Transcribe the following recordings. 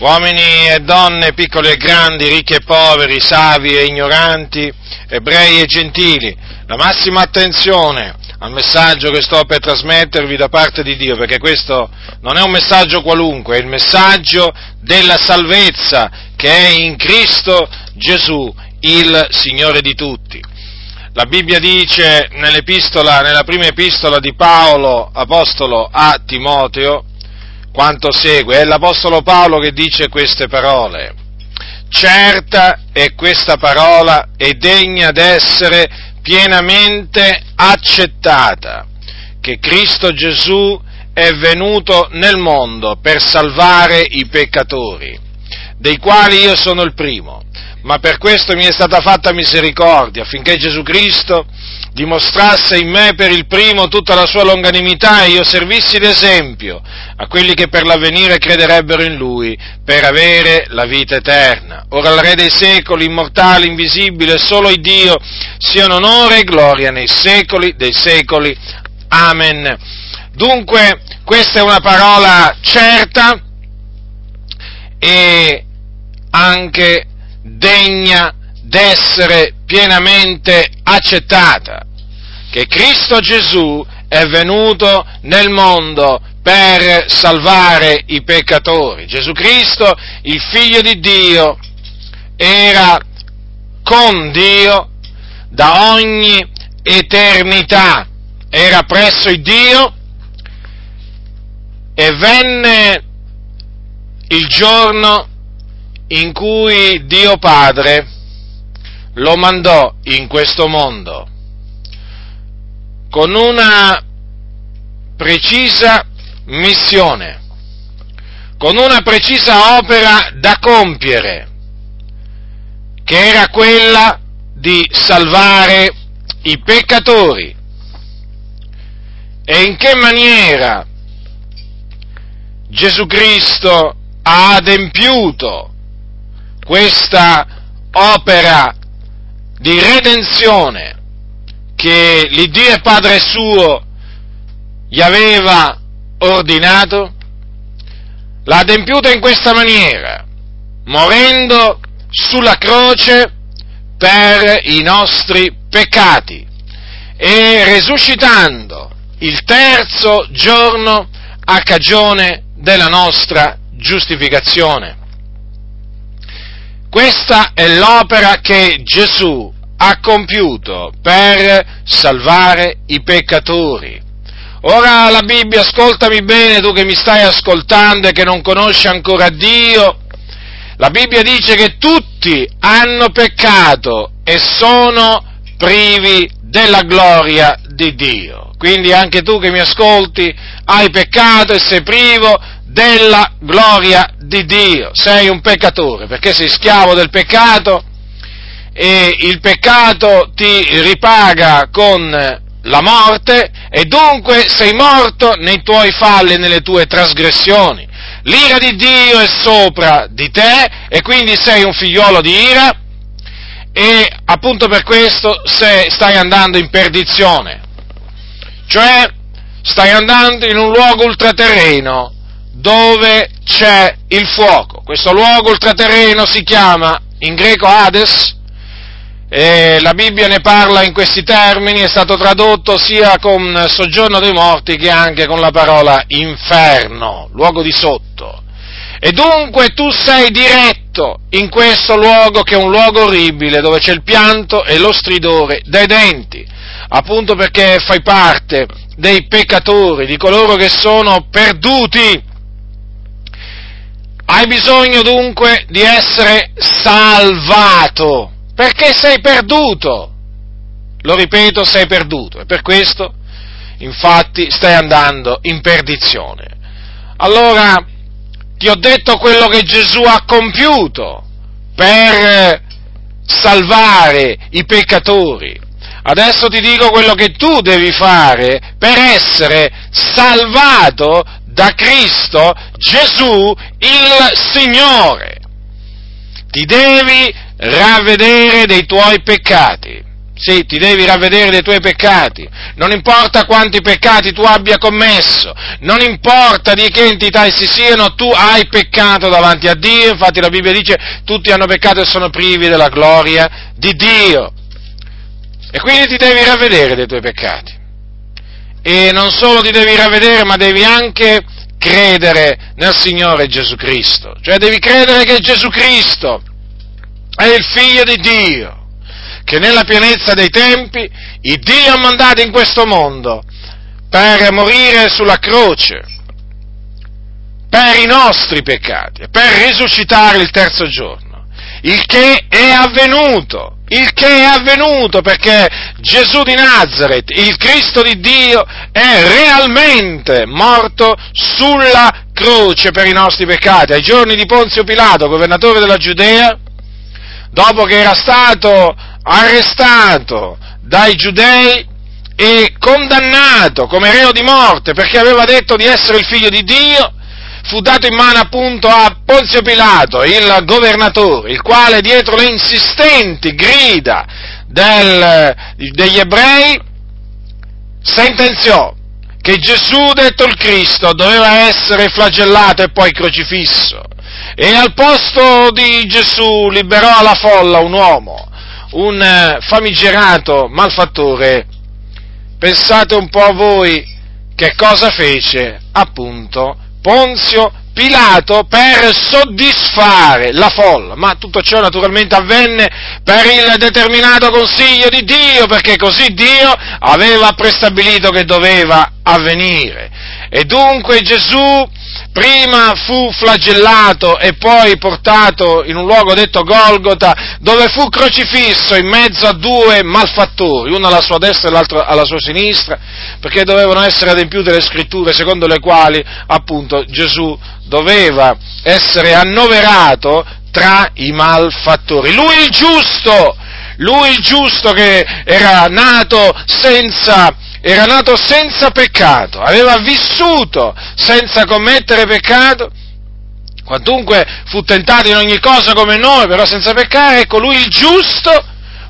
uomini e donne, piccoli e grandi, ricchi e poveri, savi e ignoranti, ebrei e gentili, la massima attenzione al messaggio che sto per trasmettervi da parte di Dio, perché questo non è un messaggio qualunque, è il messaggio della salvezza che è in Cristo Gesù, il Signore di tutti. La Bibbia dice nella prima epistola di Paolo, apostolo a Timoteo, quanto segue. È l'Apostolo Paolo che dice queste parole. Certa è questa parola e degna d'essere pienamente accettata, che Cristo Gesù è venuto nel mondo per salvare i peccatori, dei quali io sono il primo ma per questo mi è stata fatta misericordia, affinché Gesù Cristo dimostrasse in me per il primo tutta la sua longanimità e io servissi d'esempio a quelli che per l'avvenire crederebbero in Lui per avere la vita eterna. Ora al Re dei secoli, immortale, invisibile, solo il Dio, siano onore e gloria nei secoli dei secoli. Amen. Dunque, questa è una parola certa e anche degna d'essere pienamente accettata, che Cristo Gesù è venuto nel mondo per salvare i peccatori. Gesù Cristo, il figlio di Dio, era con Dio da ogni eternità, era presso il Dio e venne il giorno in cui Dio Padre lo mandò in questo mondo con una precisa missione, con una precisa opera da compiere, che era quella di salvare i peccatori. E in che maniera Gesù Cristo ha adempiuto questa opera di redenzione che l'Iddio e Padre suo gli aveva ordinato, l'ha adempiuta in questa maniera, morendo sulla croce per i nostri peccati e resuscitando il terzo giorno a cagione della nostra giustificazione. Questa è l'opera che Gesù ha compiuto per salvare i peccatori. Ora la Bibbia, ascoltami bene tu che mi stai ascoltando e che non conosci ancora Dio, la Bibbia dice che tutti hanno peccato e sono privi della gloria di Dio. Quindi anche tu che mi ascolti hai peccato e sei privo della gloria di Dio. Sei un peccatore perché sei schiavo del peccato e il peccato ti ripaga con la morte e dunque sei morto nei tuoi falli e nelle tue trasgressioni. L'ira di Dio è sopra di te e quindi sei un figliolo di ira e appunto per questo stai andando in perdizione. Cioè stai andando in un luogo ultraterreno dove c'è il fuoco. Questo luogo ultraterreno si chiama in greco Hades, e la Bibbia ne parla in questi termini, è stato tradotto sia con soggiorno dei morti che anche con la parola inferno, luogo di sotto. E dunque tu sei diretto in questo luogo che è un luogo orribile, dove c'è il pianto e lo stridore dei denti, appunto perché fai parte dei peccatori, di coloro che sono perduti hai bisogno dunque di essere salvato, perché sei perduto. Lo ripeto, sei perduto e per questo, infatti, stai andando in perdizione. Allora, ti ho detto quello che Gesù ha compiuto per salvare i peccatori. Adesso ti dico quello che tu devi fare per essere salvato da Cristo Gesù il Signore. Ti devi ravvedere dei tuoi peccati, Sì, ti devi ravvedere dei tuoi peccati. Non importa quanti peccati tu abbia commesso, non importa di che entità essi siano, tu hai peccato davanti a Dio. Infatti la Bibbia dice tutti hanno peccato e sono privi della gloria di Dio. E quindi ti devi ravvedere dei tuoi peccati. E non solo ti devi ravvedere, ma devi anche credere nel Signore Gesù Cristo. Cioè devi credere che Gesù Cristo è il Figlio di Dio che nella pienezza dei tempi il Dio ha mandato in questo mondo per morire sulla croce, per i nostri peccati, per risuscitare il terzo giorno, il che è avvenuto, il che è avvenuto perché Gesù di Nazareth, il Cristo di Dio, è realmente morto sulla croce per i nostri peccati. Ai giorni di Ponzio Pilato, governatore della Giudea, dopo che era stato arrestato dai giudei e condannato come reo di morte perché aveva detto di essere il figlio di Dio, fu dato in mano appunto a Ponzio Pilato, il governatore, il quale dietro le insistenti grida del, degli ebrei sentenziò che Gesù, detto il Cristo, doveva essere flagellato e poi crocifisso. E al posto di Gesù liberò alla folla un uomo un eh, famigerato malfattore, pensate un po' a voi che cosa fece appunto Ponzio Pilato per soddisfare la folla, ma tutto ciò naturalmente avvenne per il determinato consiglio di Dio, perché così Dio aveva prestabilito che doveva avvenire. E dunque Gesù prima fu flagellato e poi portato in un luogo detto Golgota, dove fu crocifisso in mezzo a due malfattori, uno alla sua destra e l'altro alla sua sinistra, perché dovevano essere adempiute le scritture secondo le quali appunto Gesù doveva essere annoverato tra i malfattori. Lui il giusto, lui il giusto che era nato senza era nato senza peccato, aveva vissuto senza commettere peccato, quantunque fu tentato in ogni cosa come noi, però senza peccare, ecco lui il giusto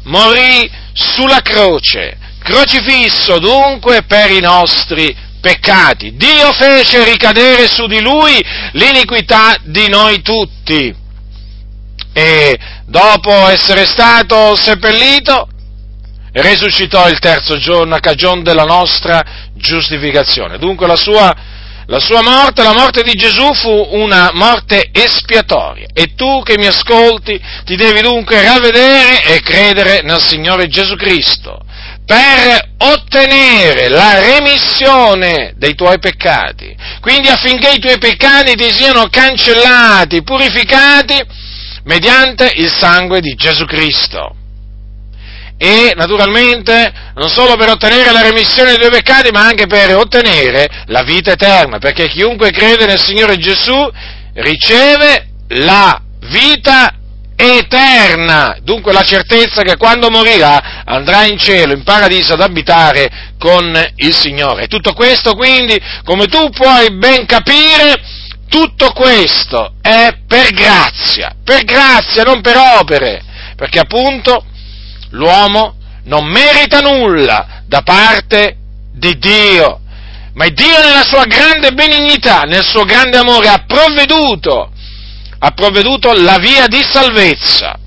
morì sulla croce, crocifisso dunque per i nostri peccati. Dio fece ricadere su di lui l'iniquità di noi tutti. E dopo essere stato seppellito, resuscitò il terzo giorno a cagione della nostra giustificazione. Dunque la sua, la sua morte, la morte di Gesù fu una morte espiatoria. E tu che mi ascolti ti devi dunque ravvedere e credere nel Signore Gesù Cristo per ottenere la remissione dei tuoi peccati, quindi affinché i tuoi peccati ti siano cancellati, purificati mediante il sangue di Gesù Cristo e naturalmente non solo per ottenere la remissione dei tuoi peccati, ma anche per ottenere la vita eterna, perché chiunque crede nel Signore Gesù riceve la vita eterna, dunque la certezza che quando morirà andrà in cielo, in paradiso ad abitare con il Signore. Tutto questo quindi, come tu puoi ben capire, tutto questo è per grazia, per grazia, non per opere, perché appunto l'uomo non merita nulla da parte di Dio, ma Dio nella sua grande benignità, nel suo grande amore ha provveduto, ha provveduto la via di salvezza,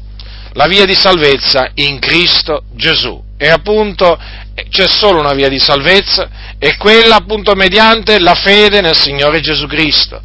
la via di salvezza in Cristo Gesù. E appunto c'è solo una via di salvezza e quella appunto mediante la fede nel Signore Gesù Cristo.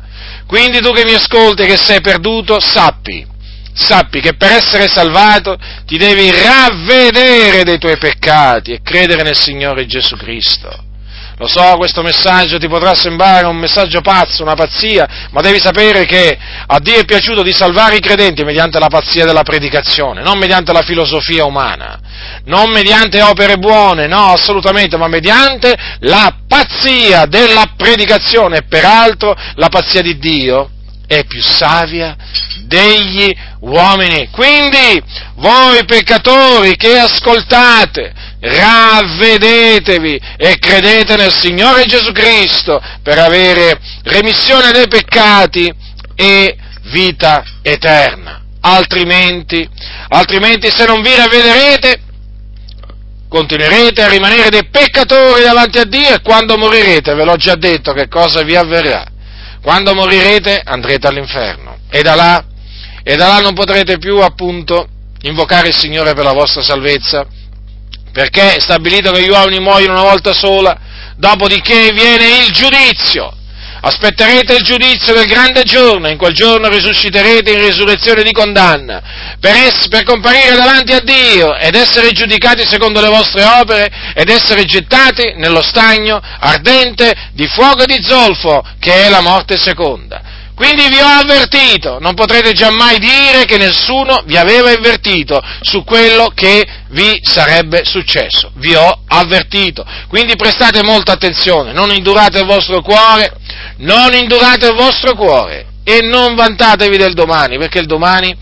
Quindi tu che mi ascolti che sei perduto, sappi sappi che per essere salvato ti devi ravvedere dei tuoi peccati e credere nel Signore Gesù Cristo. Lo so, questo messaggio ti potrà sembrare un messaggio pazzo, una pazzia, ma devi sapere che a Dio è piaciuto di salvare i credenti mediante la pazzia della predicazione, non mediante la filosofia umana, non mediante opere buone, no, assolutamente, ma mediante la pazzia della predicazione peraltro la pazzia di Dio è più savia degli uomini. Quindi, voi peccatori che ascoltate, ravvedetevi e credete nel Signore Gesù Cristo per avere remissione dei peccati e vita eterna. Altrimenti, altrimenti se non vi ravvederete, continuerete a rimanere dei peccatori davanti a Dio e quando morirete, ve l'ho già detto che cosa vi avverrà. Quando morirete andrete all'inferno e da là, e da là non potrete più appunto invocare il Signore per la vostra salvezza, perché è stabilito che gli uomini muoiono una volta sola, dopodiché viene il giudizio. Aspetterete il giudizio del grande giorno, in quel giorno risusciterete in risurrezione di condanna, per, ess- per, comparire davanti a Dio ed essere giudicati secondo le vostre opere ed essere gettati nello stagno ardente di fuoco e di zolfo, che è la morte seconda. Quindi vi ho avvertito, non potrete giammai dire che nessuno vi aveva avvertito su quello che vi sarebbe successo. Vi ho avvertito. Quindi prestate molta attenzione, non indurate il vostro cuore, non indurate il vostro cuore e non vantatevi del domani, perché il domani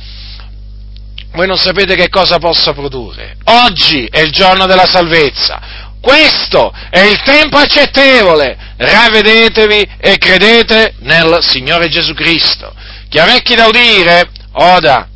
voi non sapete che cosa possa produrre. Oggi è il giorno della salvezza. Questo è il tempo accettevole. Ravvedetevi e credete nel Signore Gesù Cristo. Chi ha orecchi da udire, oda